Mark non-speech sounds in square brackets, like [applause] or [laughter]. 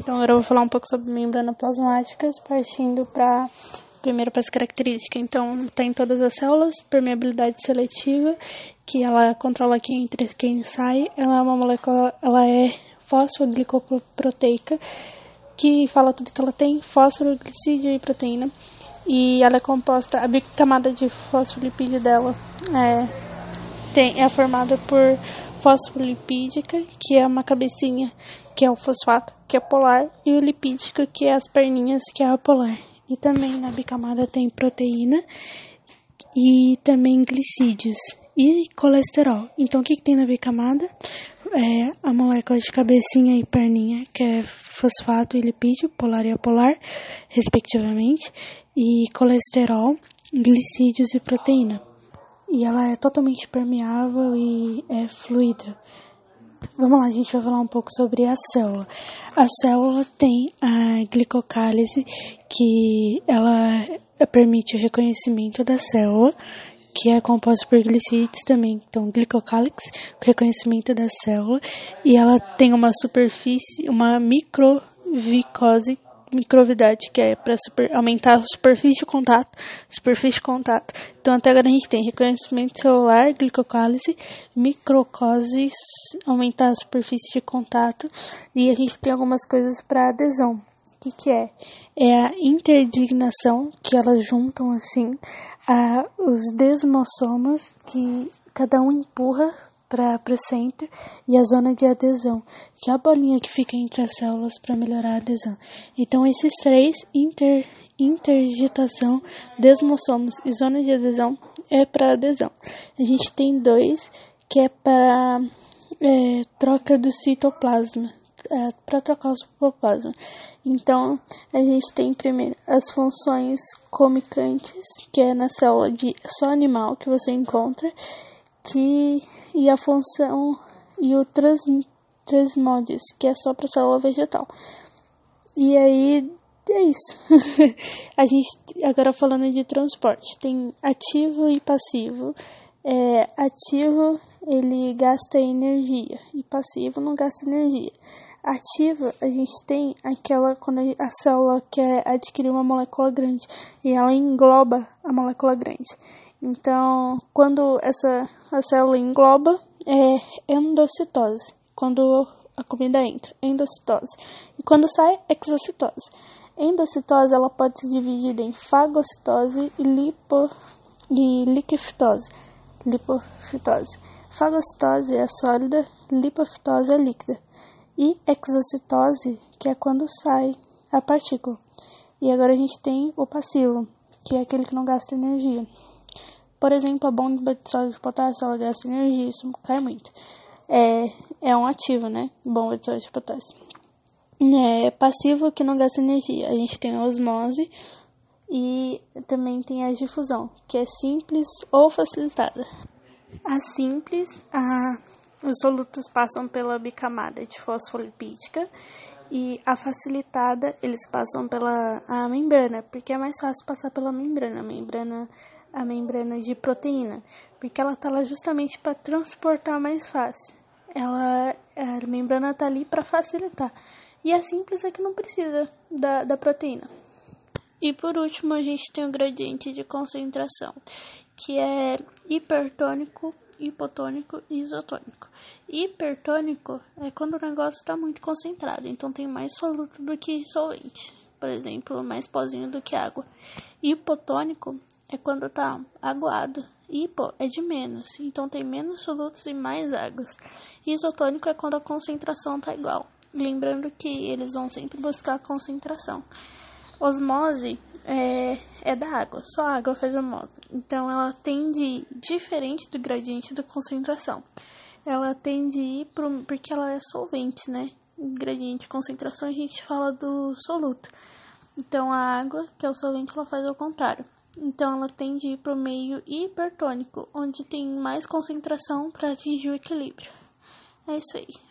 Então agora eu vou falar um pouco sobre membranas plasmáticas, partindo para primeiro para as características. Então tem todas as células, permeabilidade seletiva, que ela controla quem entra e quem sai. Ela é uma molécula, ela é fosfoglicoproteica, que fala tudo que ela tem, fósforo, glicídio e proteína. E ela é composta, a bicamada de fosfolipídio dela é, tem, é formada por fosfolipídica, que é uma cabecinha, que é o fosfato, que é polar, e o lipídico, que é as perninhas, que é a polar. E também na bicamada tem proteína e também glicídios e colesterol. Então, o que, que tem na bicamada? É a molécula de cabecinha e perninha, que é fosfato e lipídio, polar e apolar, respectivamente, e colesterol, glicídios e proteína. E ela é totalmente permeável e é fluida. Vamos lá, a gente vai falar um pouco sobre a célula. A célula tem a glicocálise, que ela permite o reconhecimento da célula, que é composta por glicídios também. Então, glicocálix, reconhecimento da célula, e ela tem uma superfície, uma microvicose microvidade, que é para aumentar a superfície de contato, superfície de contato. Então, até agora a gente tem reconhecimento celular, glicocálise, microcose, aumentar a superfície de contato, e a gente tem algumas coisas para adesão. O que, que é? É a interdignação, que elas juntam assim a, os desmossomas, que cada um empurra para o centro e a zona de adesão, que é a bolinha que fica entre as células para melhorar a adesão. Então, esses três, inter, interdigitação, desmossomos e zona de adesão, é para adesão. A gente tem dois, que é para é, troca do citoplasma, é, para trocar o citoplasma. Então, a gente tem primeiro as funções comicantes, que é na célula de só animal que você encontra, que e a função e o trans, transmodes, que é só para célula vegetal. E aí é isso. [laughs] a gente agora falando de transporte, tem ativo e passivo. É, ativo ele gasta energia e passivo não gasta energia. Ativa, a gente tem aquela quando a célula quer adquirir uma molécula grande e ela engloba a molécula grande. Então, quando essa a célula engloba, é endocitose. Quando a comida entra, endocitose. E quando sai, exocitose. Endocitose ela pode ser dividida em fagocitose e lipo e. Lipofitose. Fagocitose é sólida, lipofitose é líquida. E exocitose, que é quando sai a partícula. E agora a gente tem o passivo, que é aquele que não gasta energia. Por exemplo, a bomba de sódio de potássio ela gasta energia, isso cai muito. É, é um ativo, né? Bomba de sódio de potássio. É passivo que não gasta energia. A gente tem a osmose e também tem a difusão, que é simples ou facilitada. A simples, a, os solutos passam pela bicamada de fosfolipídica e a facilitada eles passam pela a membrana, porque é mais fácil passar pela membrana. A membrana a membrana de proteína, porque ela está lá justamente para transportar mais fácil. Ela, a membrana está ali para facilitar. E a simples é que não precisa da, da proteína. E por último, a gente tem o gradiente de concentração, que é hipertônico, hipotônico e isotônico. Hipertônico é quando o negócio está muito concentrado, então tem mais soluto do que solvente. Por exemplo, mais pozinho do que água. Hipotônico é quando tá aguado. Hipo é de menos, então tem menos solutos e mais águas. Isotônico é quando a concentração tá igual. Lembrando que eles vão sempre buscar a concentração. Osmose é, é da água, só a água faz osmose. Então ela tende diferente do gradiente da concentração. Ela tende a ir pro, porque ela é solvente, né? Gradiente concentração a gente fala do soluto. Então a água, que é o solvente, ela faz ao contrário. Então ela tende a ir para o meio hipertônico, onde tem mais concentração para atingir o equilíbrio. É isso aí.